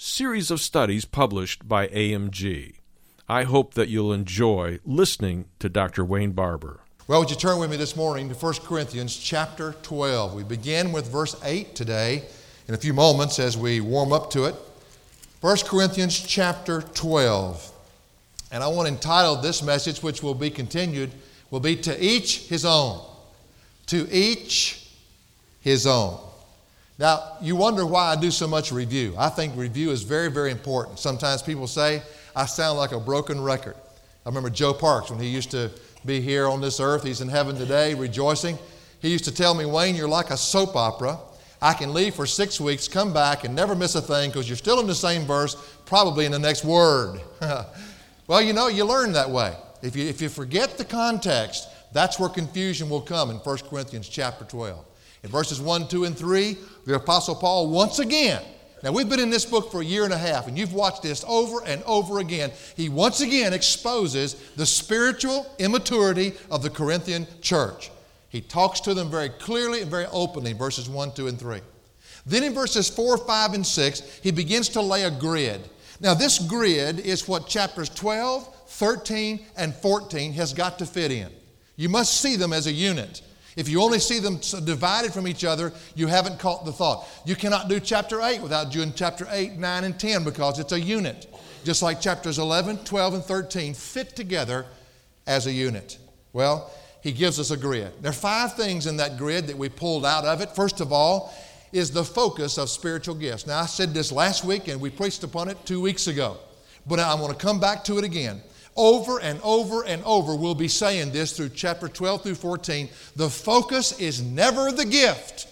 series of studies published by AMG. I hope that you'll enjoy listening to Dr. Wayne Barber. Well, would you turn with me this morning to 1 Corinthians chapter 12? We begin with verse 8 today in a few moments as we warm up to it. 1 Corinthians chapter 12. And I want to entitle this message, which will be continued, will be To Each His Own. To Each His Own. Now, you wonder why I do so much review. I think review is very, very important. Sometimes people say, I sound like a broken record. I remember Joe Parks when he used to be here on this earth. He's in heaven today rejoicing. He used to tell me, Wayne, you're like a soap opera. I can leave for six weeks, come back, and never miss a thing because you're still in the same verse, probably in the next word. well, you know, you learn that way. If you, if you forget the context, that's where confusion will come in 1 Corinthians chapter 12. In verses 1, 2, and 3, the Apostle Paul once again now, we've been in this book for a year and a half, and you've watched this over and over again. He once again exposes the spiritual immaturity of the Corinthian church. He talks to them very clearly and very openly, verses 1, 2, and 3. Then in verses 4, 5, and 6, he begins to lay a grid. Now, this grid is what chapters 12, 13, and 14 has got to fit in. You must see them as a unit. If you only see them divided from each other, you haven't caught the thought. You cannot do chapter 8 without doing chapter 8, 9, and 10 because it's a unit. Just like chapters 11, 12, and 13 fit together as a unit. Well, he gives us a grid. There are five things in that grid that we pulled out of it. First of all, is the focus of spiritual gifts. Now, I said this last week and we preached upon it two weeks ago, but I want to come back to it again. Over and over and over, we'll be saying this through chapter 12 through 14. The focus is never the gift,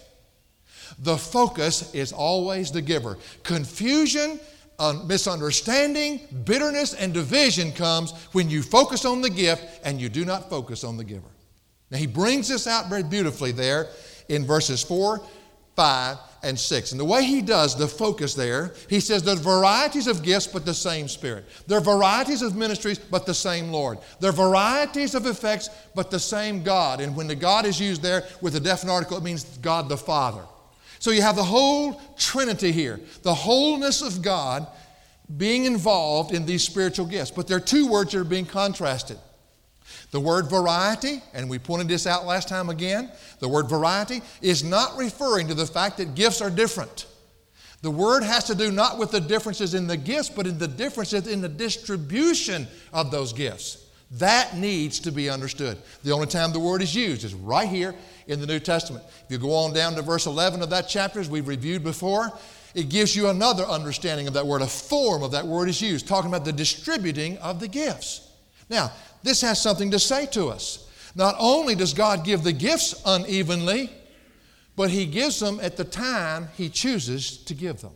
the focus is always the giver. Confusion, uh, misunderstanding, bitterness, and division comes when you focus on the gift and you do not focus on the giver. Now, he brings this out very beautifully there in verses 4, 5, and 6. And the way he does the focus there, he says there's varieties of gifts, but the same Spirit. There are varieties of ministries, but the same Lord. There are varieties of effects, but the same God. And when the God is used there with a definite article, it means God the Father. So you have the whole Trinity here, the wholeness of God being involved in these spiritual gifts. But there are two words that are being contrasted. The word variety, and we pointed this out last time again, the word variety is not referring to the fact that gifts are different. The word has to do not with the differences in the gifts, but in the differences in the distribution of those gifts. That needs to be understood. The only time the word is used is right here in the New Testament. If you go on down to verse 11 of that chapter, as we've reviewed before, it gives you another understanding of that word. A form of that word is used, talking about the distributing of the gifts. Now, this has something to say to us. Not only does God give the gifts unevenly, but He gives them at the time He chooses to give them.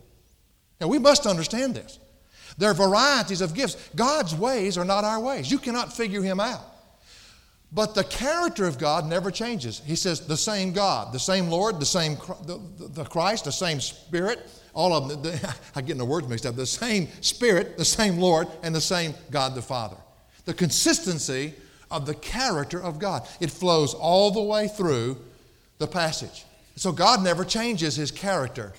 Now, we must understand this. There are varieties of gifts. God's ways are not our ways. You cannot figure Him out. But the character of God never changes. He says the same God, the same Lord, the same the, the Christ, the same Spirit, all of them. The, I get the words mixed up. The same Spirit, the same Lord, and the same God the Father the consistency of the character of God. It flows all the way through the passage. So God never changes his character,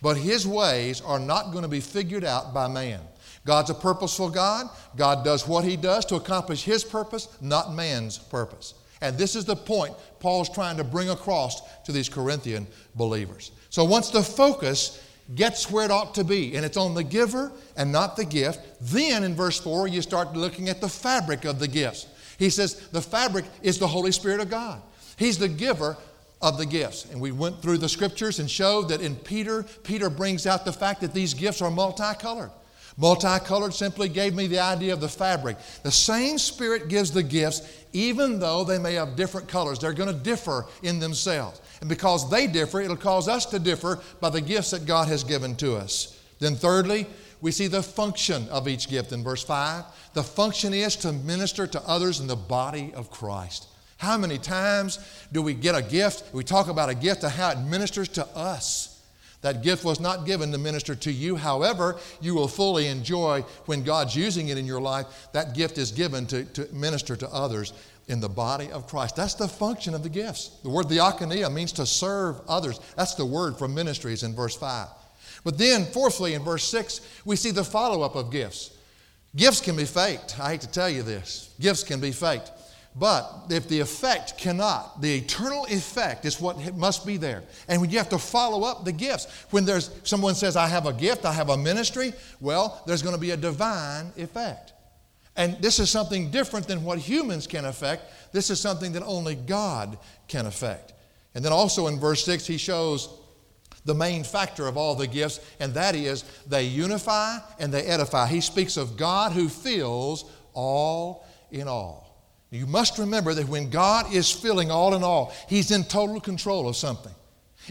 but his ways are not going to be figured out by man. God's a purposeful God. God does what he does to accomplish his purpose, not man's purpose. And this is the point Paul's trying to bring across to these Corinthian believers. So once the focus gets where it ought to be, and it's on the giver and not the gift. Then in verse 4, you start looking at the fabric of the gifts. He says the fabric is the Holy Spirit of God. He's the giver of the gifts. And we went through the scriptures and showed that in Peter, Peter brings out the fact that these gifts are multicolored. Multicolored simply gave me the idea of the fabric. The same Spirit gives the gifts, even though they may have different colors. They're going to differ in themselves. And because they differ, it'll cause us to differ by the gifts that God has given to us. Then, thirdly, we see the function of each gift in verse 5. The function is to minister to others in the body of Christ. How many times do we get a gift? We talk about a gift and how it ministers to us. That gift was not given to minister to you. However, you will fully enjoy when God's using it in your life. That gift is given to, to minister to others in the body of Christ. That's the function of the gifts. The word diakonia means to serve others. That's the word for ministries in verse 5. But then, fourthly, in verse 6, we see the follow up of gifts. Gifts can be faked. I hate to tell you this. Gifts can be faked. But if the effect cannot, the eternal effect is what must be there. And when you have to follow up the gifts, when there's someone says, I have a gift, I have a ministry, well, there's going to be a divine effect. And this is something different than what humans can affect. This is something that only God can affect. And then also in verse 6, he shows the main factor of all the gifts, and that is they unify and they edify. He speaks of God who fills all in all. You must remember that when God is filling all in all, He's in total control of something.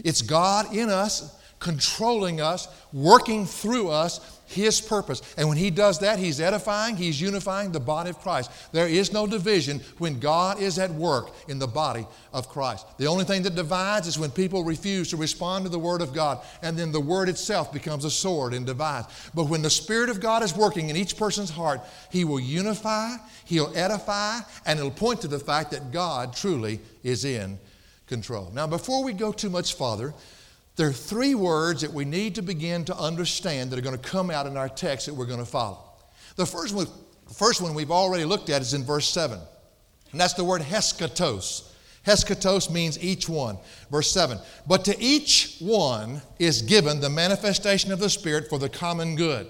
It's God in us, controlling us, working through us, His purpose. And when He does that, He's edifying, He's unifying the body of Christ. There is no division when God is at work in the body of Christ. The only thing that divides is when people refuse to respond to the Word of God, and then the Word itself becomes a sword and divides. But when the Spirit of God is working in each person's heart, He will unify, He'll edify, and it'll point to the fact that God truly is in control. Now, before we go too much farther, there are three words that we need to begin to understand that are going to come out in our text that we're going to follow. The first one, first one we've already looked at is in verse 7, and that's the word hekastos. Hekastos means each one. Verse 7 But to each one is given the manifestation of the Spirit for the common good.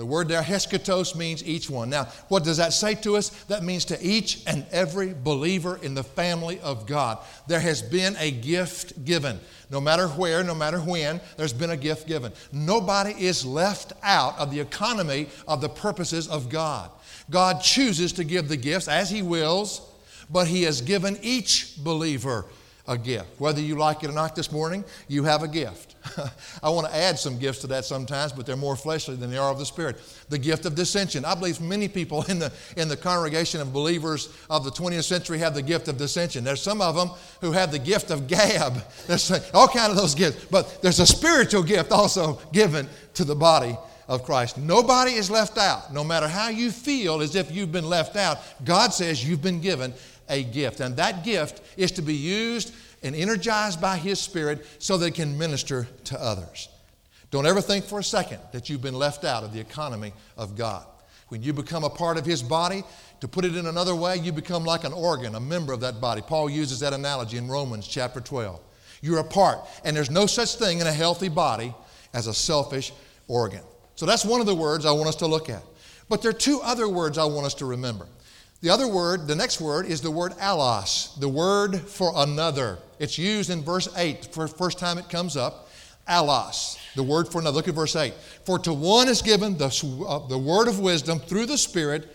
The word there, hekastos, means each one. Now, what does that say to us? That means to each and every believer in the family of God. There has been a gift given. No matter where, no matter when, there's been a gift given. Nobody is left out of the economy of the purposes of God. God chooses to give the gifts as He wills, but He has given each believer a gift. Whether you like it or not this morning, you have a gift. I want to add some gifts to that sometimes, but they're more fleshly than they are of the Spirit. The gift of dissension. I believe many people in the, in the congregation of believers of the 20th century have the gift of dissension. There's some of them who have the gift of gab. There's all kind of those gifts. But there's a spiritual gift also given to the body of Christ. Nobody is left out. No matter how you feel as if you've been left out, God says you've been given a gift. And that gift is to be used and energized by His Spirit so that it can minister to others. Don't ever think for a second that you've been left out of the economy of God. When you become a part of His body, to put it in another way, you become like an organ, a member of that body. Paul uses that analogy in Romans chapter 12. You're a part, and there's no such thing in a healthy body as a selfish organ. So that's one of the words I want us to look at. But there are two other words I want us to remember. The other word, the next word, is the word allos, the word for another. It's used in verse 8, for the first time it comes up. Allos, the word for another. Look at verse 8. For to one is given the, uh, the word of wisdom through the Spirit,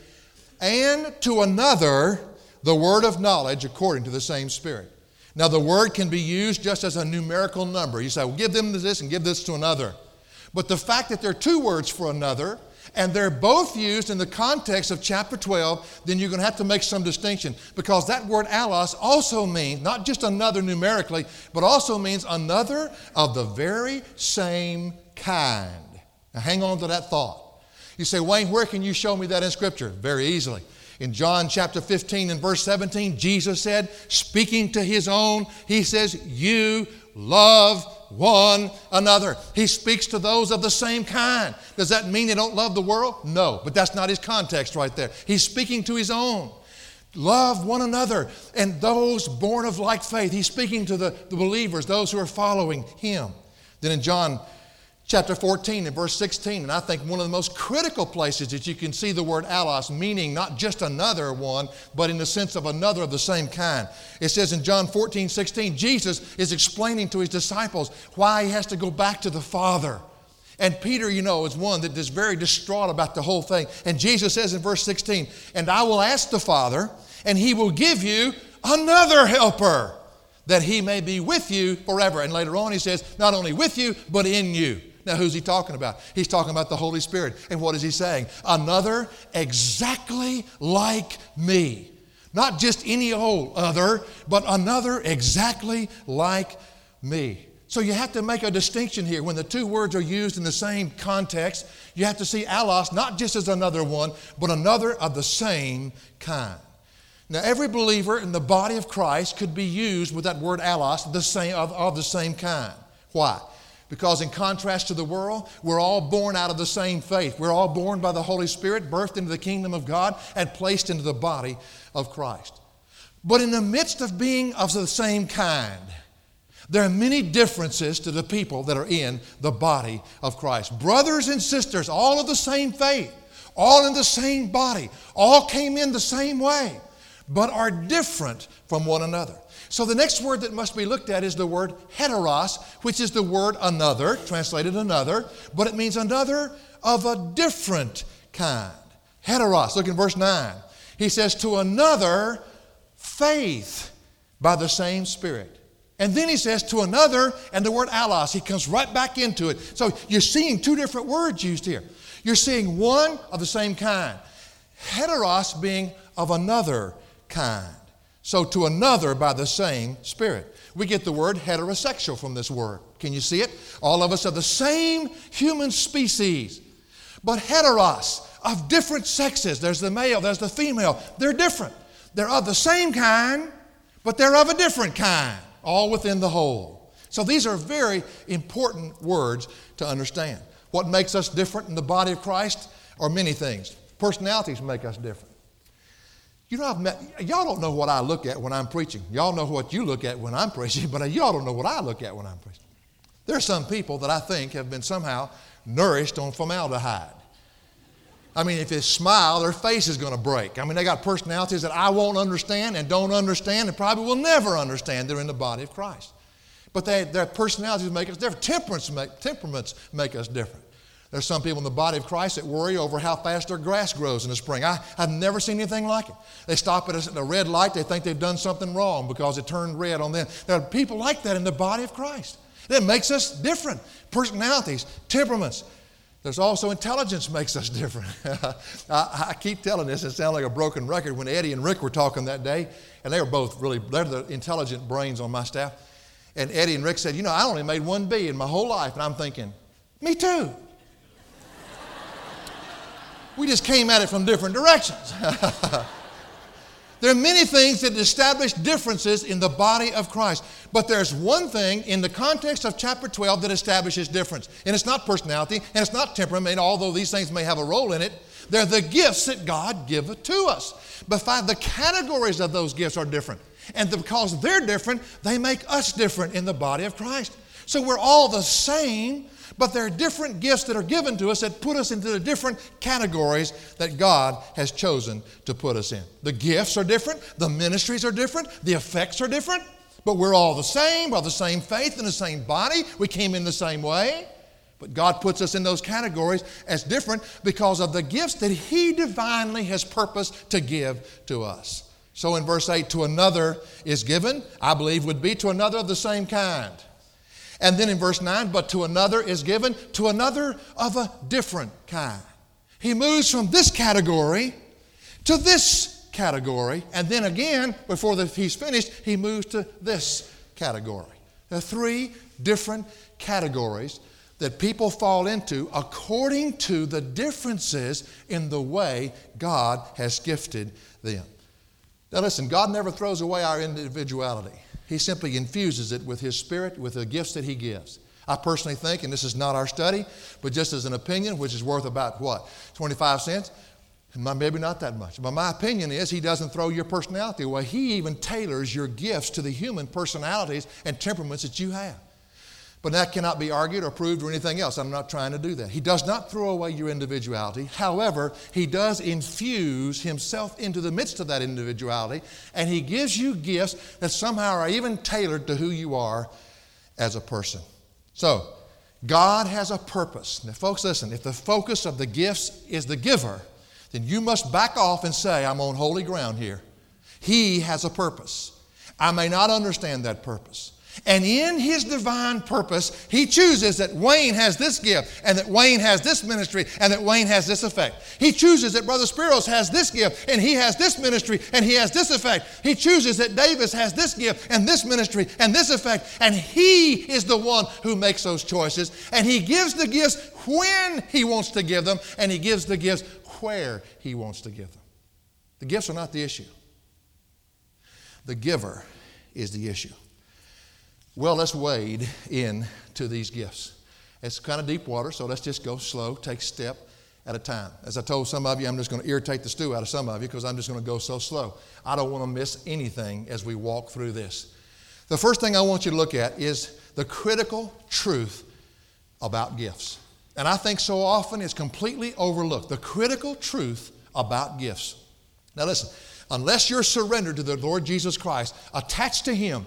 and to another the word of knowledge according to the same Spirit. Now, the word can be used just as a numerical number. You say, well, give them this and give this to another. But the fact that there are two words for another and they're both used in the context of chapter 12, then you're going to have to make some distinction because that word allos also means not just another numerically, but also means another of the very same kind. Now hang on to that thought. You say, Wayne, where can you show me that in Scripture? Very easily. In John chapter 15 and verse 17, Jesus said, speaking to his own, he says, You love one another. He speaks to those of the same kind. Does that mean they don't love the world? No, but that's not his context right there. He's speaking to his own. Love one another and those born of like faith. He's speaking to the, the believers, those who are following him. Then in John chapter 14 and verse 16, and I think one of the most critical places that you can see the word allos, meaning not just another one, but in the sense of another of the same kind. It says in John 14, 16, Jesus is explaining to his disciples why he has to go back to the Father. And Peter, you know, is one that is very distraught about the whole thing. And Jesus says in verse 16, And I will ask the Father, and he will give you another helper, that he may be with you forever. And later on, he says, Not only with you, but in you. Now, who's he talking about? He's talking about the Holy Spirit. And what is he saying? Another exactly like me. Not just any old other, but another exactly like me. So you have to make a distinction here. When the two words are used in the same context, you have to see allos not just as another one, but another of the same kind. Now, every believer in the body of Christ could be used with that word allos, the same, of, of the same kind. Why? Because, in contrast to the world, we're all born out of the same faith. We're all born by the Holy Spirit, birthed into the kingdom of God, and placed into the body of Christ. But in the midst of being of the same kind, there are many differences to the people that are in the body of Christ. Brothers and sisters, all of the same faith, all in the same body, all came in the same way, but are different from one another. So the next word that must be looked at is the word heteros, which is the word another, translated another, but it means another of a different kind. Heteros, look in verse 9. He says, to another faith by the same Spirit. And then he says to another, and the word allos, he comes right back into it. So you're seeing two different words used here. You're seeing one of the same kind, heteros being of another kind. So to another by the same Spirit. We get the word heterosexual from this word. Can you see it? All of us are the same human species, but heteros, of different sexes. There's the male, there's the female. They're different. They're of the same kind, but they're of a different kind, all within the whole. So these are very important words to understand. What makes us different in the body of Christ are many things. Personalities make us different. You know, I've met, y'all don't know what I look at when I'm preaching. Y'all know what you look at when I'm preaching, but y'all don't know what I look at when I'm preaching. There are some people that I think have been somehow nourished on formaldehyde. I mean, if they smile, their face is going to break. I mean, they got personalities that I won't understand and don't understand and probably will never understand. They're in the body of Christ. But they, their personalities make us different. Temperaments make, temperaments make us different. There's some people in the body of Christ that worry over how fast their grass grows in the spring. I, have never seen anything like it. They stop at a, a red light, they think they've done something wrong because it turned red on them. There are people like that in the body of Christ. That makes us different. Personalities, temperaments. There's also intelligence makes us different. I, I, keep telling this, it sounds like a broken record. When Eddie and Rick were talking that day, and they were both really, they're the intelligent brains on my staff. And Eddie and Rick said, You know, I only made one B in my whole life. And I'm thinking, Me too. We just came at it from different directions. there are many things that establish differences in the body of Christ. But there's one thing in the context of chapter 12 that establishes difference. And it's not personality, and it's not temperament, although these things may have a role in it. They're the gifts that God giveth to us. But five, the categories of those gifts are different. And because they're different, they make us different in the body of Christ. So we're all the same, but there are different gifts that are given to us that put us into the different categories that God has chosen to put us in. The gifts are different, the ministries are different, the effects are different, but we're all the same, we're the same faith in the same body, we came in the same way. But God puts us in those categories as different because of the gifts that He divinely has purposed to give to us. So in verse 8, to another is given, I believe would be to another of the same kind. And then in verse 9, but to another is given, to another of a different kind. He moves from this category to this category, and then again, before the, he's finished, he moves to this category. There are three different categories that people fall into according to the differences in the way God has gifted them. Now, listen, God never throws away our individuality. He simply infuses it with His Spirit, with the gifts that He gives. I personally think, and this is not our study, but just as an opinion, which is worth about what? 25 cents? Maybe not that much. But my opinion is he doesn't throw your personality away. He even tailors your gifts to the human personalities and temperaments that you have. But that cannot be argued or proved or anything else. I'm not trying to do that. He does not throw away your individuality. However, He does infuse Himself into the midst of that individuality, and He gives you gifts that somehow are even tailored to who you are as a person. So, God has a purpose. Now, folks, listen if the focus of the gifts is the giver, then you must back off and say, I'm on holy ground here. He has a purpose. I may not understand that purpose. And in his divine purpose, he chooses that Wayne has this gift, and that Wayne has this ministry, and that Wayne has this effect. He chooses that Brother Spiros has this gift, and he has this ministry, and he has this effect. He chooses that Davis has this gift, and this ministry, and this effect. And he is the one who makes those choices. And he gives the gifts when he wants to give them, and he gives the gifts where he wants to give them. The gifts are not the issue, the giver is the issue. Well, let's wade into these gifts. It's kind of deep water, so let's just go slow, take step at a time. As I told some of you, I'm just going to irritate the stew out of some of you because I'm just going to go so slow. I don't want to miss anything as we walk through this. The first thing I want you to look at is the critical truth about gifts. And I think so often it's completely overlooked. The critical truth about gifts. Now, listen, unless you're surrendered to the Lord Jesus Christ, attached to Him,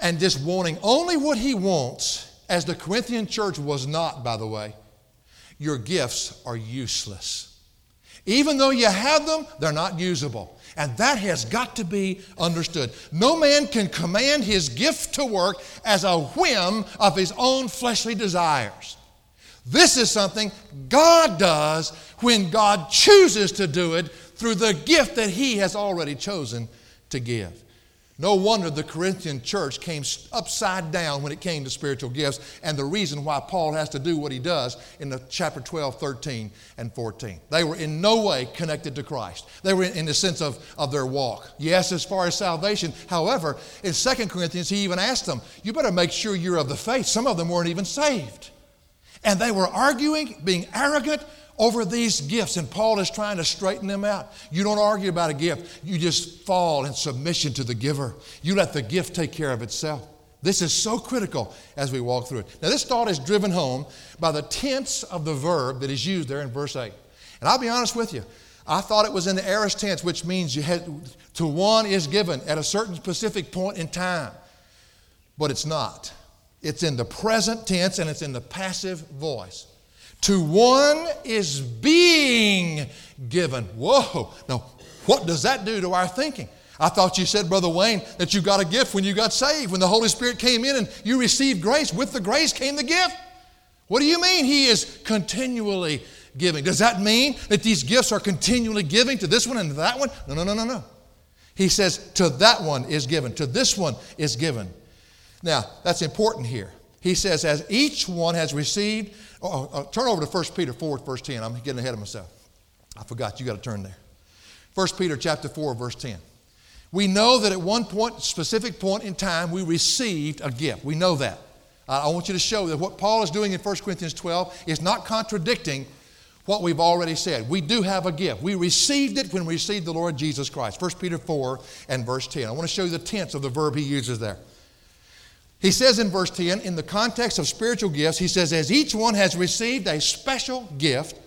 and just wanting only what he wants, as the Corinthian church was not, by the way, your gifts are useless. Even though you have them, they're not usable. And that has got to be understood. No man can command his gift to work as a whim of his own fleshly desires. This is something God does when God chooses to do it through the gift that he has already chosen to give. No wonder the Corinthian church came upside down when it came to spiritual gifts, and the reason why Paul has to do what he does in the chapter 12, 13, and 14. They were in no way connected to Christ. They were in, the sense of, of their walk. Yes, as far as salvation. However, in 2 Corinthians, he even asked them, You better make sure you're of the faith. Some of them weren't even saved. And they were arguing, being arrogant, over these gifts, and Paul is trying to straighten them out. You don't argue about a gift, you just fall in submission to the giver. You let the gift take care of itself. This is so critical as we walk through it. Now, this thought is driven home by the tense of the verb that is used there in verse 8. And I'll be honest with you, I thought it was in the aorist tense, which means you had, to one is given at a certain specific point in time. But it's not. It's in the present tense and it's in the passive voice. To one is being given. Whoa. Now, what does that do to our thinking? I thought you said, Brother Wayne, that you got a gift when you got saved. When the Holy Spirit came in and you received grace, with the grace came the gift. What do you mean He is continually giving? Does that mean that these gifts are continually giving to this one and to that one? No, no, no, no, no. He says, to that one is given, to this one is given. Now, that's important here. He says, as each one has received Oh, oh, turn over to 1 Peter 4, verse 10. I'm getting ahead of myself. I forgot. You got to turn there. 1 Peter chapter 4, verse 10. We know that at one point, specific point in time, we received a gift. We know that. I want you to show that what Paul is doing in 1 Corinthians 12 is not contradicting what we've already said. We do have a gift. We received it when we received the Lord Jesus Christ. 1 Peter 4 and verse 10. I want to show you the tense of the verb he uses there. He says in verse 10, in the context of spiritual gifts, he says, as each one has received a special gift,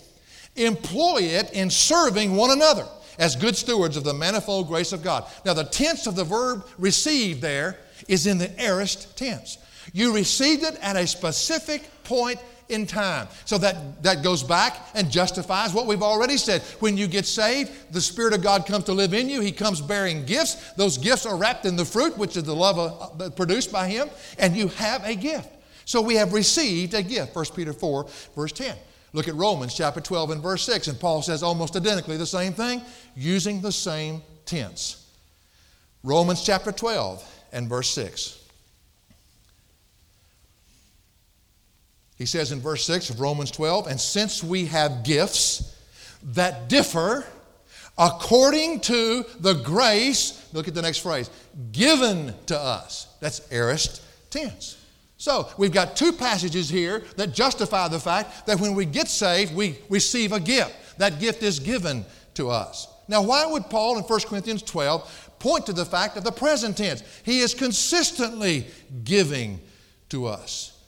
employ it in serving one another as good stewards of the manifold grace of God. Now, the tense of the verb received there is in the aorist tense. You received it at a specific point in time. So that, that goes back and justifies what we've already said. When you get saved, the Spirit of God comes to live in you. He comes bearing gifts. Those gifts are wrapped in the fruit, which is the love of, uh, produced by Him, and you have a gift. So we have received a gift. 1 Peter 4, verse 10. Look at Romans chapter 12 and verse 6, and Paul says almost identically the same thing using the same tense. Romans chapter 12 and verse 6. He says in verse 6 of Romans 12, and since we have gifts that differ according to the grace, look at the next phrase, given to us. That's aorist tense. So we've got two passages here that justify the fact that when we get saved, we receive a gift. That gift is given to us. Now, why would Paul in 1 Corinthians 12 point to the fact of the present tense? He is consistently giving to us.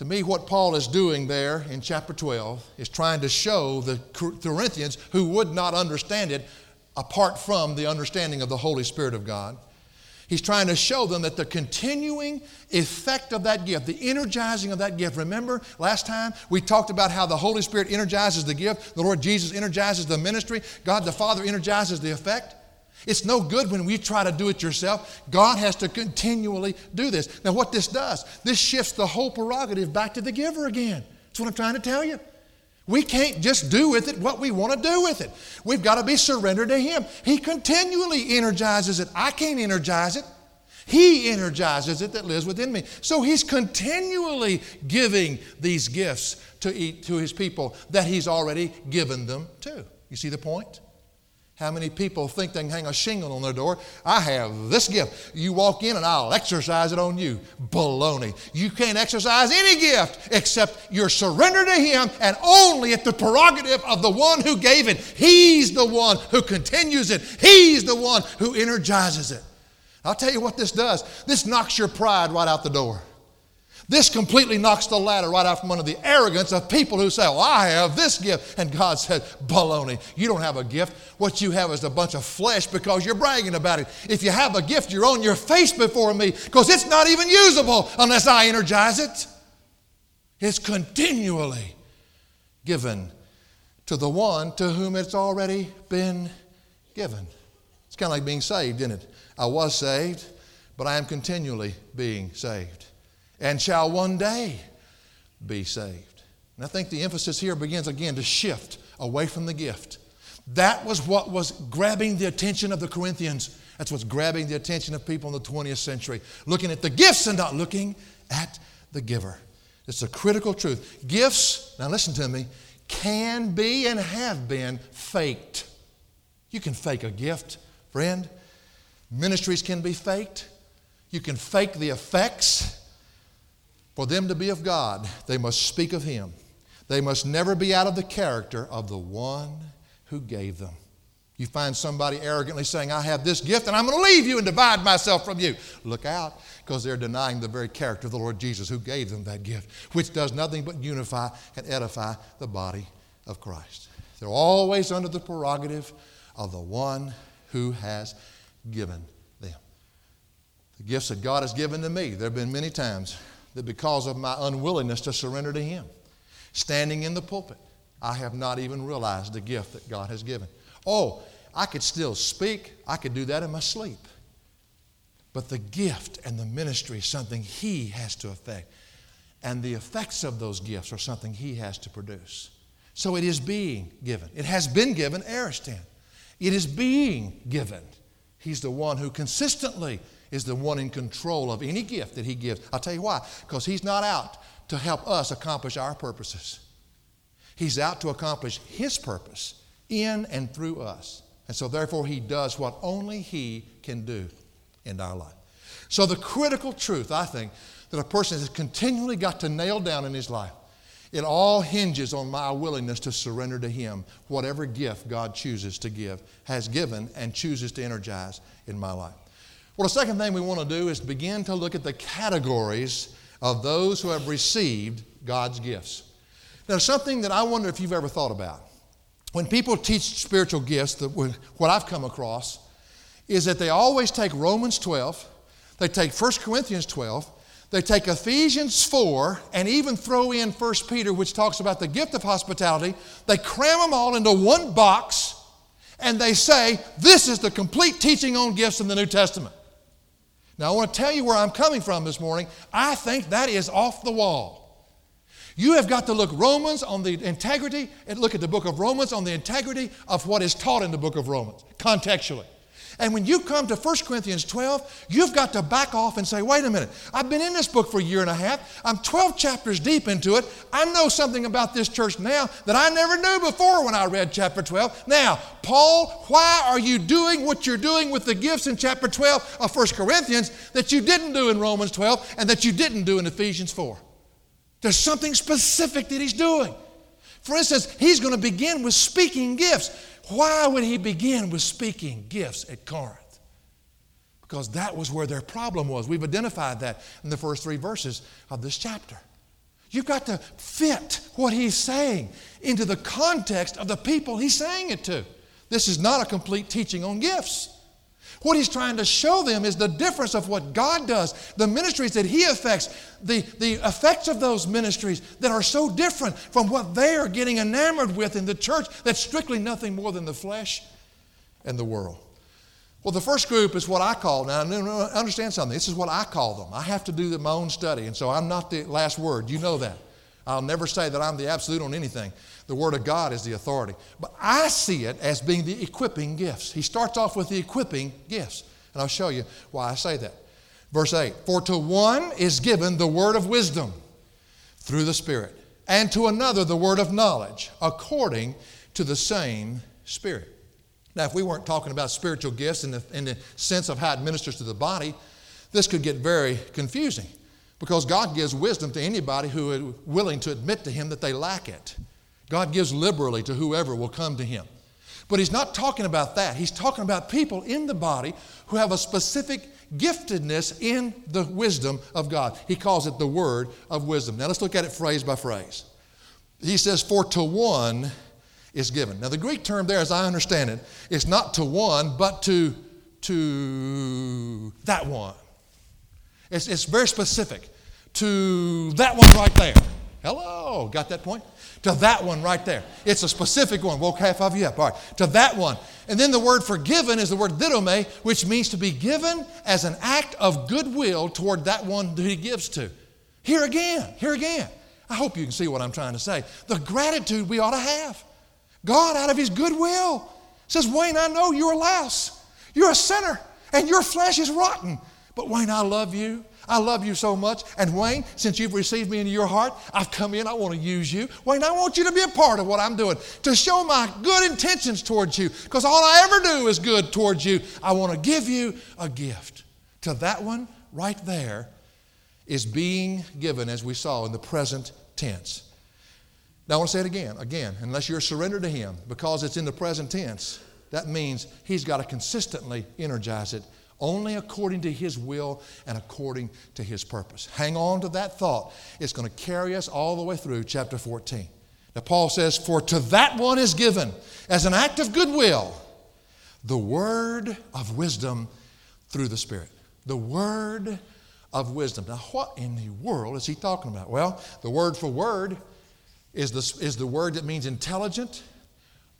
To me, what Paul is doing there in chapter 12 is trying to show the Corinthians who would not understand it apart from the understanding of the Holy Spirit of God. He's trying to show them that the continuing effect of that gift, the energizing of that gift. Remember last time we talked about how the Holy Spirit energizes the gift, the Lord Jesus energizes the ministry, God the Father energizes the effect. It's no good when we try to do it yourself. God has to continually do this. Now, what this does, this shifts the whole prerogative back to the giver again. That's what I'm trying to tell you. We can't just do with it what we want to do with it. We've got to be surrendered to Him. He continually energizes it. I can't energize it. He energizes it that lives within me. So He's continually giving these gifts to, to His people that He's already given them to. You see the point? How many people think they can hang a shingle on their door? I have this gift. You walk in and I'll exercise it on you. Baloney. You can't exercise any gift except your surrender to Him and only at the prerogative of the one who gave it. He's the one who continues it, He's the one who energizes it. I'll tell you what this does this knocks your pride right out the door. This completely knocks the ladder right out from under the arrogance of people who say, Well, I have this gift. And God said, Baloney, you don't have a gift. What you have is a bunch of flesh because you're bragging about it. If you have a gift, you're on your face before me because it's not even usable unless I energize it. It's continually given to the one to whom it's already been given. It's kind of like being saved, isn't it? I was saved, but I am continually being saved and shall one day be saved. And I think the emphasis here begins again to shift away from the gift. That was what was grabbing the attention of the Corinthians. That's what's grabbing the attention of people in the 20th century. Looking at the gifts and not looking at the giver. It's a critical truth. Gifts, now listen to me, can be and have been faked. You can fake a gift, friend. Ministries can be faked. You can fake the effects. For them to be of God, they must speak of Him. They must never be out of the character of the one who gave them. You find somebody arrogantly saying, I have this gift and I'm going to leave you and divide myself from you. Look out, because they're denying the very character of the Lord Jesus who gave them that gift, which does nothing but unify and edify the body of Christ. They're always under the prerogative of the one who has given them. The gifts that God has given to me, there have been many times that because of my unwillingness to surrender to Him, standing in the pulpit, I have not even realized the gift that God has given. Oh, I could still speak, I could do that in my sleep. But the gift and the ministry is something He has to affect. And the effects of those gifts are something He has to produce. So it is being given. It has been given, Aristan. It is being given. He's the one who consistently is the one in control of any gift that He gives. I'll tell you why. Because He's not out to help us accomplish our purposes, He's out to accomplish His purpose in and through us. And so, therefore, He does what only He can do in our life. So, the critical truth, I think, that a person has continually got to nail down in his life it all hinges on my willingness to surrender to Him whatever gift God chooses to give, has given, and chooses to energize in my life. Well, the second thing we want to do is begin to look at the categories of those who have received God's gifts. Now, something that I wonder if you've ever thought about. When people teach spiritual gifts, what I've come across is that they always take Romans 12, they take 1 Corinthians 12, they take Ephesians 4 and even throw in 1 Peter, which talks about the gift of hospitality. They cram them all into one box and they say, This is the complete teaching on gifts in the New Testament. Now, I want to tell you where I'm coming from this morning. I think that is off the wall. You have got to look Romans on the integrity and look at the book of Romans on the integrity of what is taught in the book of Romans, contextually. And when you come to 1 Corinthians 12, you've got to back off and say, wait a minute, I've been in this book for a year and a half. I'm 12 chapters deep into it. I know something about this church now that I never knew before when I read chapter 12. Now, Paul, why are you doing what you're doing with the gifts in chapter 12 of 1 Corinthians that you didn't do in Romans 12 and that you didn't do in Ephesians 4? There's something specific that he's doing. For instance, he's going to begin with speaking gifts. Why would he begin with speaking gifts at Corinth? Because that was where their problem was. We've identified that in the first three verses of this chapter. You've got to fit what he's saying into the context of the people he's saying it to. This is not a complete teaching on gifts. What he's trying to show them is the difference of what God does, the ministries that he affects, the, the effects of those ministries that are so different from what they are getting enamored with in the church that's strictly nothing more than the flesh and the world. Well, the first group is what I call, now understand something, this is what I call them. I have to do my own study, and so I'm not the last word. You know that. I'll never say that I'm the absolute on anything. The Word of God is the authority. But I see it as being the equipping gifts. He starts off with the equipping gifts. And I'll show you why I say that. Verse 8 For to one is given the word of wisdom through the Spirit, and to another the word of knowledge according to the same Spirit. Now, if we weren't talking about spiritual gifts in the, in the sense of how it ministers to the body, this could get very confusing because God gives wisdom to anybody who is willing to admit to Him that they lack it. God gives liberally to whoever will come to Him. But He's not talking about that. He's talking about people in the body who have a specific giftedness in the wisdom of God. He calls it the word of wisdom. Now let's look at it phrase by phrase. He says, For to one is given. Now the Greek term there, as I understand it, is not to one, but to, to that one. It's, it's very specific. To that one right there. Hello, got that point? To that one right there. It's a specific one. Woke half of you up. All right. To that one. And then the word forgiven is the word didomi, which means to be given as an act of goodwill toward that one that he gives to. Here again, here again. I hope you can see what I'm trying to say. The gratitude we ought to have. God, out of his goodwill, says, Wayne, I know you're a louse. You're a sinner, and your flesh is rotten. But Wayne, I love you. I love you so much. And Wayne, since you've received me into your heart, I've come in. I want to use you. Wayne, I want you to be a part of what I'm doing, to show my good intentions towards you, because all I ever do is good towards you. I want to give you a gift. To that one right there is being given, as we saw in the present tense. Now, I want to say it again, again, unless you're surrendered to Him, because it's in the present tense, that means He's got to consistently energize it only according to His will and according to His purpose. Hang on to that thought. It's going to carry us all the way through chapter 14. Now, Paul says, For to that one is given, as an act of goodwill, the word of wisdom through the Spirit. The word of wisdom. Now, what in the world is he talking about? Well, the word for word is the, is the word that means intelligent,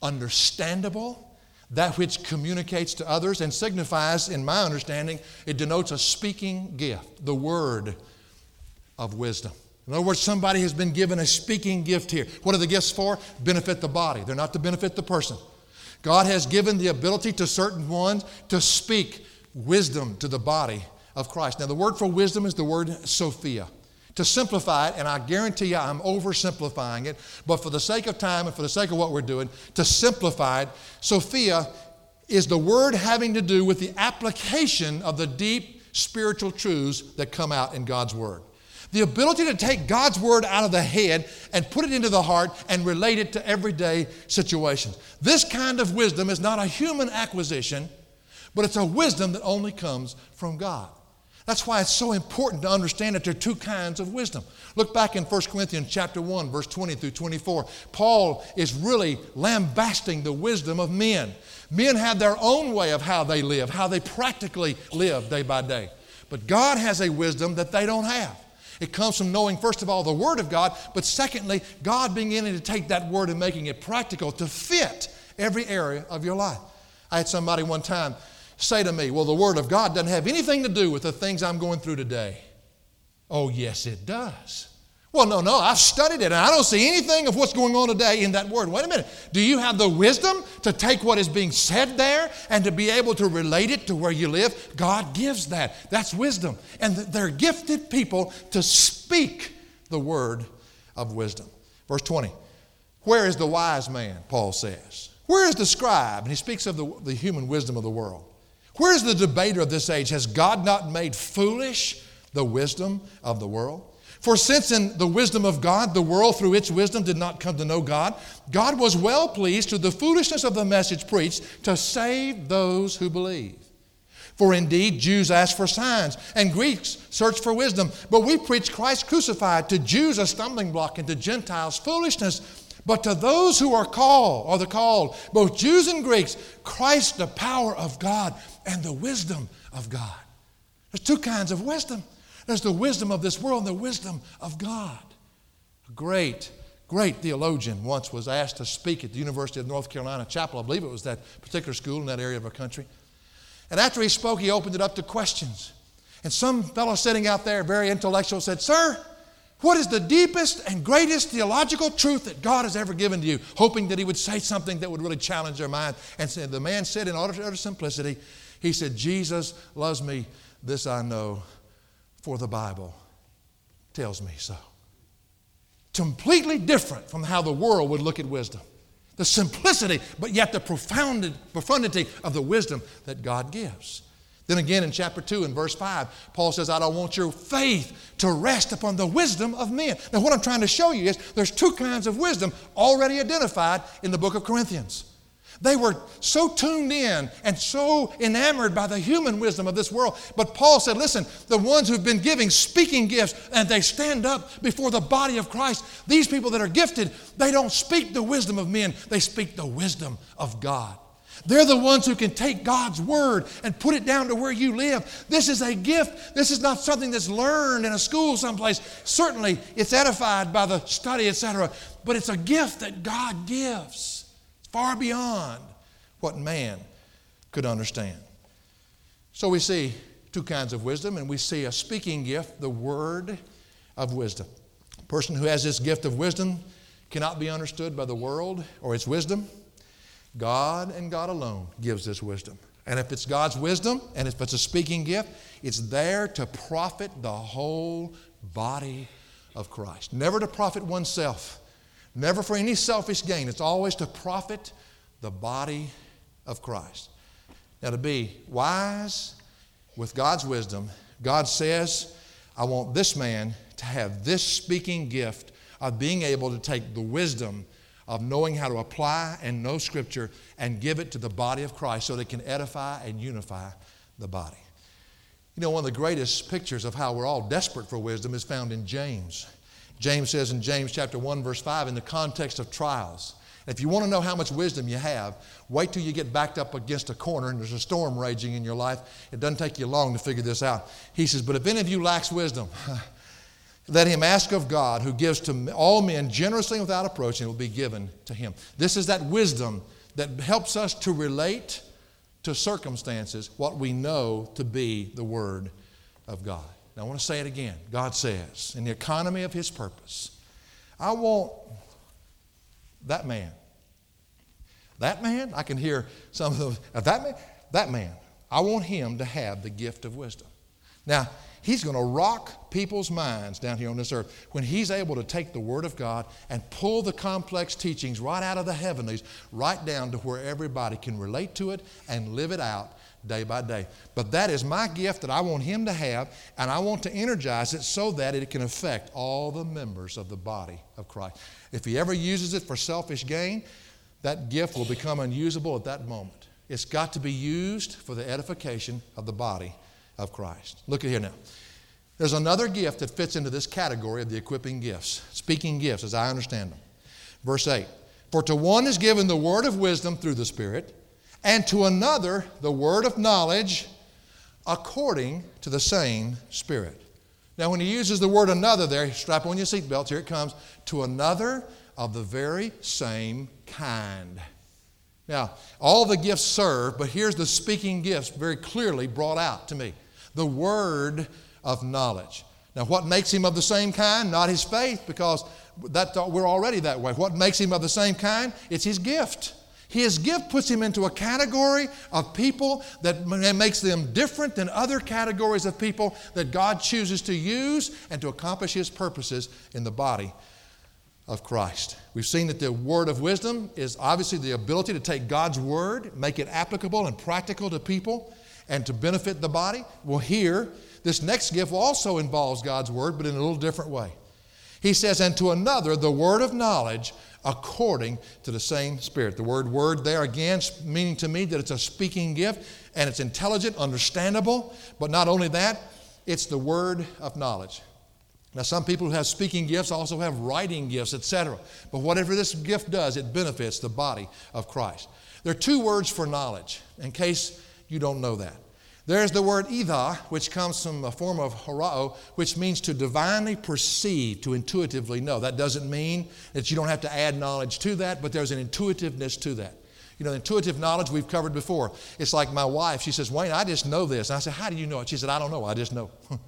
understandable, that which communicates to others and signifies, in my understanding, it denotes a speaking gift, the word of wisdom. In other words, somebody has been given a speaking gift here. What are the gifts for? Benefit the body, they're not to benefit the person. God has given the ability to certain ones to speak wisdom to the body of Christ. Now, the word for wisdom is the word Sophia to simplify it, and I guarantee you I'm oversimplifying it, but for the sake of time and for the sake of what we're doing, to simplify it, Sophia is the word having to do with the application of the deep spiritual truths that come out in God's Word. The ability to take God's Word out of the head and put it into the heart and relate it to everyday situations. This kind of wisdom is not a human acquisition, but it's a wisdom that only comes from God. That's why it's so important to understand that there are two kinds of wisdom. Look back in 1 Corinthians chapter 1, verse 20 through 24. Paul is really lambasting the wisdom of men. Men have their own way of how they live, how they practically live day by day. But God has a wisdom that they don't have. It comes from knowing, first of all, the Word of God, but secondly, God being beginning to take that Word and making it practical to fit every area of your life. I had somebody one time say to me, Well, the Word of God doesn't have anything to do with the things I'm going through today. Oh, yes, it does. Well, no, no, I've studied it and I don't see anything of what's going on today in that word. Wait a minute. Do you have the wisdom to take what is being said there and to be able to relate it to where you live? God gives that. That's wisdom. And they're gifted people to speak the word of wisdom. Verse 20. Where is the wise man? Paul says. Where is the scribe? And he speaks of the, the human wisdom of the world. Where's the debater of this age? Has God not made foolish the wisdom of the world? For since in the wisdom of God, the world through its wisdom did not come to know God, God was well pleased through the foolishness of the message preached to save those who believe. For indeed, Jews ask for signs, and Greeks search for wisdom. But we preach Christ crucified, to Jews a stumbling block, and to Gentiles foolishness. But to those who are called, or the called, both Jews and Greeks, Christ the power of God and the wisdom of God. There's two kinds of wisdom. There's the wisdom of this world and the wisdom of God. A great, great theologian once was asked to speak at the University of North Carolina Chapel. I believe it was that particular school in that area of our country. And after he spoke, he opened it up to questions. And some fellow sitting out there, very intellectual, said, Sir, what is the deepest and greatest theological truth that God has ever given to you? Hoping that he would say something that would really challenge their mind. And the man said, in utter simplicity, he said, Jesus loves me, this I know, for the Bible tells me so. Completely different from how the world would look at wisdom the simplicity, but yet the profundity of the wisdom that God gives. Then again in chapter 2 and verse 5, Paul says, I don't want your faith to rest upon the wisdom of men. Now, what I'm trying to show you is there's two kinds of wisdom already identified in the book of Corinthians. They were so tuned in and so enamored by the human wisdom of this world. But Paul said, listen, the ones who've been giving speaking gifts and they stand up before the body of Christ, these people that are gifted, they don't speak the wisdom of men, they speak the wisdom of God. They're the ones who can take God's word and put it down to where you live. This is a gift. This is not something that's learned in a school someplace. Certainly, it's edified by the study, etc., but it's a gift that God gives far beyond what man could understand. So we see two kinds of wisdom, and we see a speaking gift, the word of wisdom. A person who has this gift of wisdom cannot be understood by the world or its wisdom. God and God alone gives this wisdom. And if it's God's wisdom and if it's a speaking gift, it's there to profit the whole body of Christ. Never to profit oneself, Never for any selfish gain. It's always to profit the body of Christ. Now, to be wise with God's wisdom, God says, I want this man to have this speaking gift of being able to take the wisdom of knowing how to apply and know Scripture and give it to the body of Christ so that it can edify and unify the body. You know, one of the greatest pictures of how we're all desperate for wisdom is found in James. James says in James chapter 1 verse 5 in the context of trials. If you want to know how much wisdom you have, wait till you get backed up against a corner and there's a storm raging in your life. It doesn't take you long to figure this out. He says, But if any of you lacks wisdom, let him ask of God, who gives to all men generously and without approach, and it will be given to him. This is that wisdom that helps us to relate to circumstances what we know to be the Word of God. Now, I want to say it again. God says, in the economy of His purpose, I want that man. That man, I can hear some of them. That man, that man, I want him to have the gift of wisdom. Now, he's going to rock people's minds down here on this earth when he's able to take the Word of God and pull the complex teachings right out of the heavenlies, right down to where everybody can relate to it and live it out day by day. But that is my gift that I want him to have, and I want to energize it so that it can affect all the members of the body of Christ. If he ever uses it for selfish gain, that gift will become unusable at that moment. It's got to be used for the edification of the body of Christ. Look at here now. There's another gift that fits into this category of the equipping gifts, speaking gifts, as I understand them. Verse 8 For to one is given the word of wisdom through the Spirit and to another the word of knowledge according to the same Spirit. Now, when he uses the word another there, strap on your seatbelts, here it comes, to another of the very same kind. Now, all the gifts serve, but here's the speaking gifts very clearly brought out to me the word of knowledge. Now, what makes him of the same kind? Not his faith, because that, we're already that way. What makes him of the same kind? It's his gift. His gift puts him into a category of people that makes them different than other categories of people that God chooses to use and to accomplish His purposes in the body of Christ. We've seen that the word of wisdom is obviously the ability to take God's word, make it applicable and practical to people, and to benefit the body. Well, here, this next gift also involves God's word, but in a little different way. He says, and to another the word of knowledge according to the same Spirit. The word word there again, meaning to me that it's a speaking gift and it's intelligent, understandable, but not only that, it's the word of knowledge. Now, some people who have speaking gifts also have writing gifts, etc. But whatever this gift does, it benefits the body of Christ. There are two words for knowledge, in case you don't know that. There's the word "oida," which comes from a form of horao, which means to divinely perceive, to intuitively know. That doesn't mean that you don't have to add knowledge to that, but there's an intuitiveness to that. You know, intuitive knowledge we've covered before. It's like my wife, she says, Wayne, I just know this. And I said, How do you know it? She said, I don't know, I just know.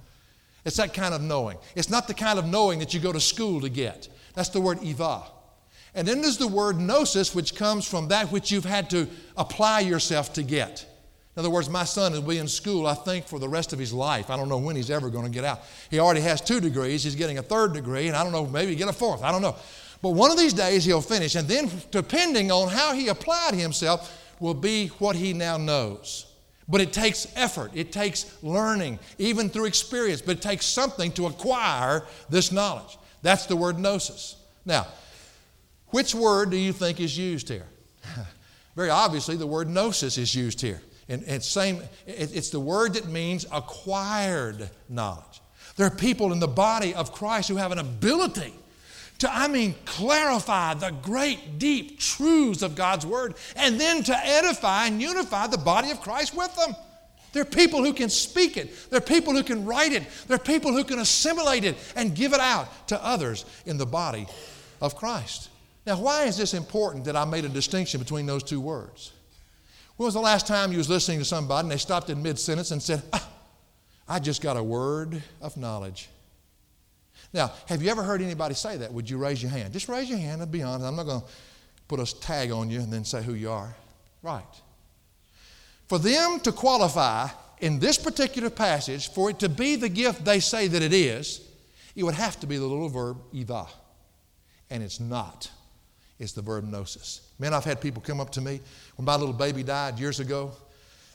it's that kind of knowing. It's not the kind of knowing that you go to school to get. That's the word "oida." And then there's the word gnosis, which comes from that which you've had to apply yourself to get. In other words, my son will be in school, I think, for the rest of his life. I don't know when he's ever going to get out. He already has two degrees. He's getting a third degree, and I don't know, maybe get a fourth. I don't know. But one of these days he'll finish, and then depending on how he applied himself, will be what he now knows. But it takes effort, it takes learning, even through experience, but it takes something to acquire this knowledge. That's the word gnosis. Now, which word do you think is used here? Very obviously, the word gnosis is used here. And, and same, it's the word that means acquired knowledge. There are people in the body of Christ who have an ability to, I mean, clarify the great, deep truths of God's Word and then to edify and unify the body of Christ with them. There are people who can speak it. There are people who can write it. There are people who can assimilate it and give it out to others in the body of Christ. Now, why is this important that I made a distinction between those two words? When was the last time you was listening to somebody and they stopped in mid-sentence and said, ah, I just got a word of knowledge. Now, have you ever heard anybody say that? Would you raise your hand? Just raise your hand and be honest. I'm not going to put a tag on you and then say who you are. Right. For them to qualify in this particular passage, for it to be the gift they say that it is, it would have to be the little verb oida. And it's not. It's the verb gnosis. Man, I've had people come up to me when my little baby died years ago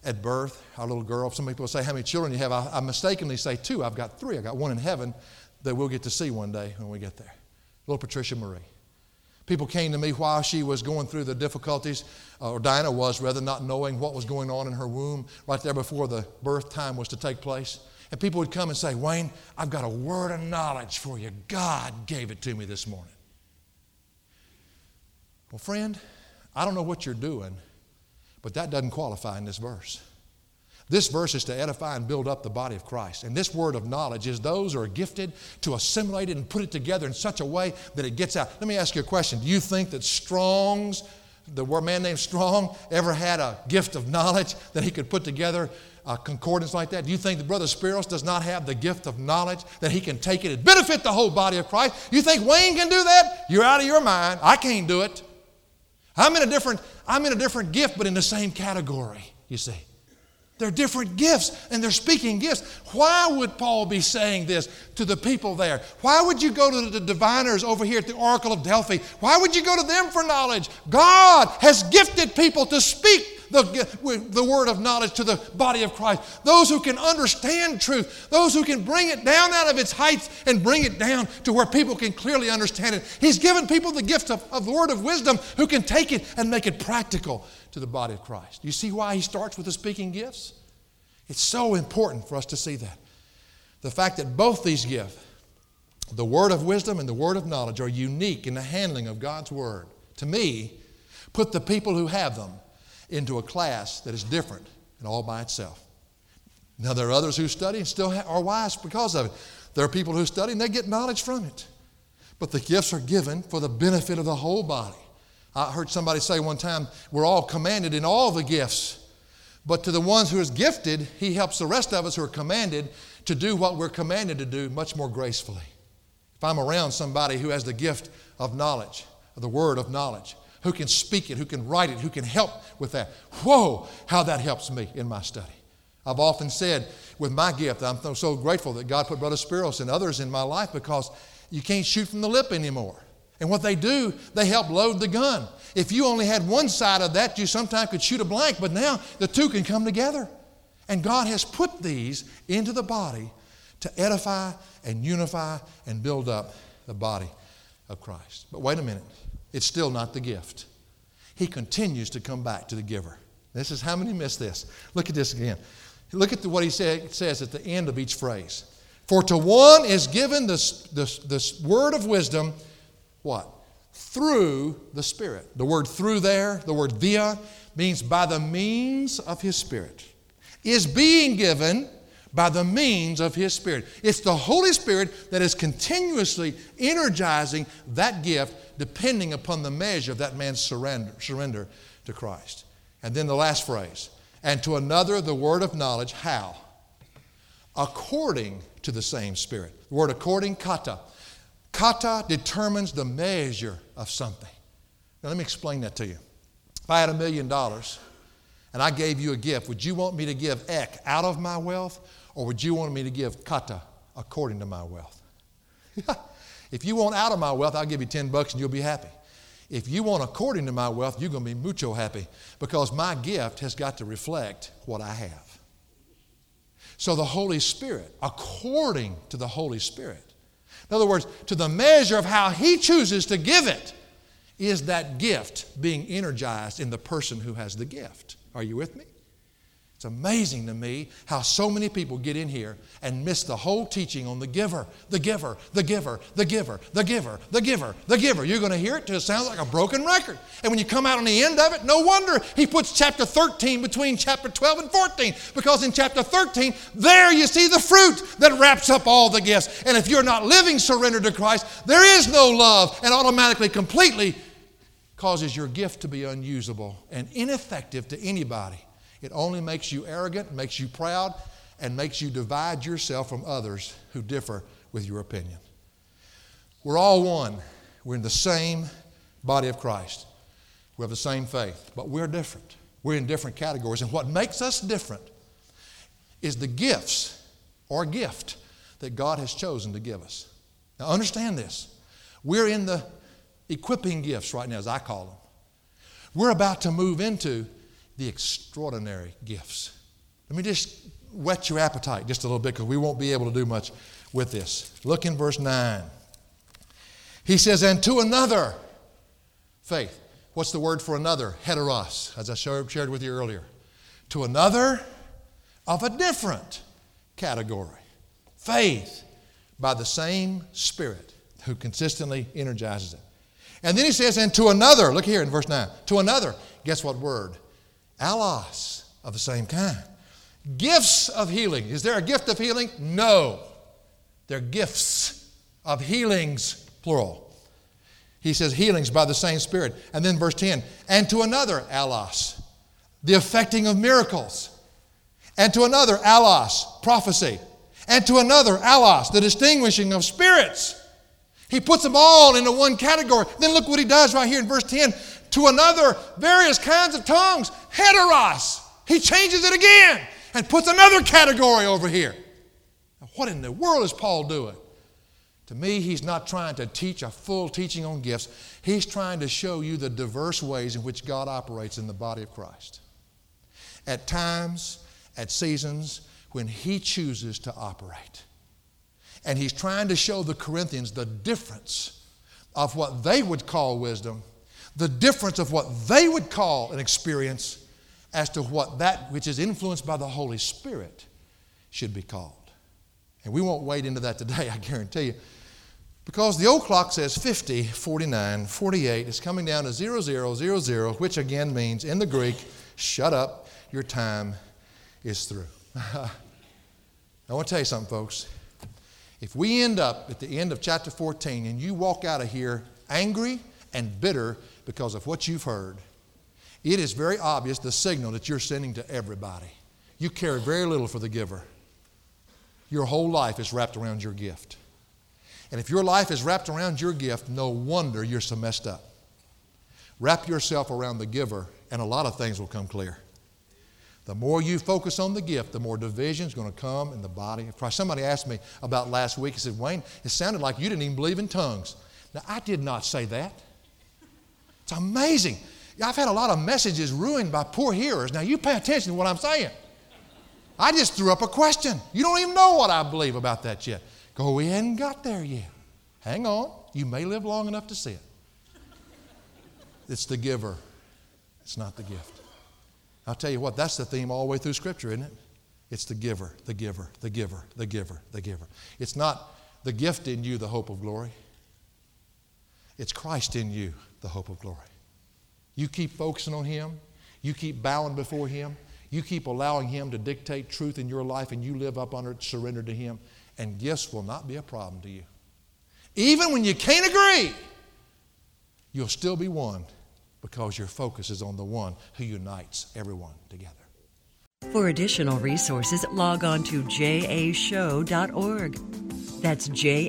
at birth, our little girl. Some people say, How many children you have? I, I mistakenly say two. I've got three. I got one in heaven that we'll get to see one day when we get there. Little Patricia Marie. People came to me while she was going through the difficulties, uh, or Diana was rather, not knowing what was going on in her womb right there before the birth time was to take place. And people would come and say, Wayne, I've got a word of knowledge for you. God gave it to me this morning. Well, friend, I don't know what you're doing, but that doesn't qualify in this verse. This verse is to edify and build up the body of Christ. And this word of knowledge is those who are gifted to assimilate it and put it together in such a way that it gets out. Let me ask you a question. Do you think that Strong's, the man named Strong, ever had a gift of knowledge that he could put together a concordance like that? Do you think that Brother Spiros does not have the gift of knowledge that he can take it and benefit the whole body of Christ? You think Wayne can do that? You're out of your mind. I can't do it. I'm in a different, I'm in a different gift, but in the same category, you see. They're different gifts and they're speaking gifts. Why would Paul be saying this to the people there? Why would you go to the diviners over here at the Oracle of Delphi? Why would you go to them for knowledge? God has gifted people to speak the, the word of knowledge to the body of Christ. Those who can understand truth, those who can bring it down out of its heights and bring it down to where people can clearly understand it. He's given people the gift of, of the word of wisdom who can take it and make it practical to the body of Christ. You see why he starts with the speaking gifts? It's so important for us to see that. The fact that both these gifts, the word of wisdom and the word of knowledge, are unique in the handling of God's word, to me, put the people who have them into a class that is different and all by itself. Now, there are others who study and still are wise because of it. There are people who study and they get knowledge from it. But the gifts are given for the benefit of the whole body. I heard somebody say one time, we're all commanded in all the gifts. But to the ones who is gifted, he helps the rest of us who are commanded to do what we're commanded to do much more gracefully. If I'm around somebody who has the gift of knowledge, of the word of knowledge, who can speak it, who can write it, who can help with that. Whoa, how that helps me in my study. I've often said with my gift, I'm so grateful that God put Brother Spiros and others in my life because you can't shoot from the lip anymore. And what they do, they help load the gun. If you only had one side of that, you sometimes could shoot a blank, but now the two can come together. And God has put these into the body to edify and unify and build up the body of Christ. But wait a minute, it's still not the gift. He continues to come back to the giver. This is how many miss this. Look at this again. Look at the, what he say, says at the end of each phrase. For to one is given this, this, this word of wisdom, what? Through the Spirit. The word through there, the word via, means by the means of his Spirit. Is being given by the means of His Spirit. It's the Holy Spirit that is continuously energizing that gift depending upon the measure of that man's surrender, surrender to Christ. And then the last phrase and to another the word of knowledge. How? According to the same Spirit. The word according, kata. Kata determines the measure of something. Now, let me explain that to you. If I had a million dollars and I gave you a gift, would you want me to give ek out of my wealth or would you want me to give kata according to my wealth? if you want out of my wealth, I'll give you 10 bucks and you'll be happy. If you want according to my wealth, you're going to be mucho happy because my gift has got to reflect what I have. So the Holy Spirit, according to the Holy Spirit, in other words, to the measure of how He chooses to give it, is that gift being energized in the person who has the gift. Are you with me? It's amazing to me how so many people get in here and miss the whole teaching on the giver, the giver, the giver, the giver, the giver, the giver, the giver. You're going to hear it till it sounds like a broken record. And when you come out on the end of it, no wonder he puts chapter 13 between chapter 12 and 14, because in chapter 13, there you see the fruit that wraps up all the gifts. And if you're not living surrendered to Christ, there is no love, and automatically, completely causes your gift to be unusable and ineffective to anybody it only makes you arrogant, makes you proud, and makes you divide yourself from others who differ with your opinion. We're all one. We're in the same body of Christ. We have the same faith, but we're different. We're in different categories. And what makes us different is the gifts or gift that God has chosen to give us. Now, understand this. We're in the equipping gifts right now, as I call them. We're about to move into the extraordinary gifts. Let me just whet your appetite just a little bit because we won't be able to do much with this. Look in verse 9. He says, And to another, faith. What's the word for another? Heteros, as I shared with you earlier. To another of a different category. Faith by the same Spirit who consistently energizes it. And then he says, And to another, look here in verse 9, to another, guess what word? Allos of the same kind. Gifts of healing. Is there a gift of healing? No. They're gifts of healings, plural. He says healings by the same Spirit. And then verse 10 and to another, allos, the effecting of miracles. And to another, allos, prophecy. And to another, allos, the distinguishing of spirits. He puts them all into one category. Then look what he does right here in verse 10 to another various kinds of tongues, heteros. He changes it again and puts another category over here. Now, what in the world is Paul doing? To me, he's not trying to teach a full teaching on gifts. He's trying to show you the diverse ways in which God operates in the body of Christ. At times, at seasons, when he chooses to operate. And he's trying to show the Corinthians the difference of what they would call wisdom the difference of what they would call an experience as to what that which is influenced by the Holy Spirit should be called. And we won't wade into that today, I guarantee you. Because the old clock says 50, 49, 48. It's coming down to 00, 00, which again means in the Greek, shut up, your time is through. I want to tell you something, folks. If we end up at the end of chapter 14 and you walk out of here angry and bitter because of what you've heard, it is very obvious the signal that you're sending to everybody. You care very little for the giver. Your whole life is wrapped around your gift. And if your life is wrapped around your gift, no wonder you're so messed up. Wrap yourself around the giver, and a lot of things will come clear. The more you focus on the gift, the more division is going to come in the body of Christ. Somebody asked me about last week. He said, Wayne, it sounded like you didn't even believe in tongues. Now, I did not say that. It's amazing. I've had a lot of messages ruined by poor hearers. Now, you pay attention to what I'm saying. I just threw up a question. You don't even know what I believe about that yet. Go, we got there yet. Hang on. You may live long enough to see it. It's the giver, it's not the gift. I'll tell you what, that's the theme all the way through Scripture, isn't it? It's the giver, the giver, the giver, the giver, the giver. It's not the gift in you, the hope of glory. It's Christ in you, the hope of glory. You keep focusing on Him, you keep bowing before Him, you keep allowing Him to dictate truth in your life, and you live up under it, surrender to Him, and gifts will not be a problem to you. Even when you can't agree, you'll still be one because your focus is on the one who unites everyone together. For additional resources, log on to jashow.org. That's jashow.org.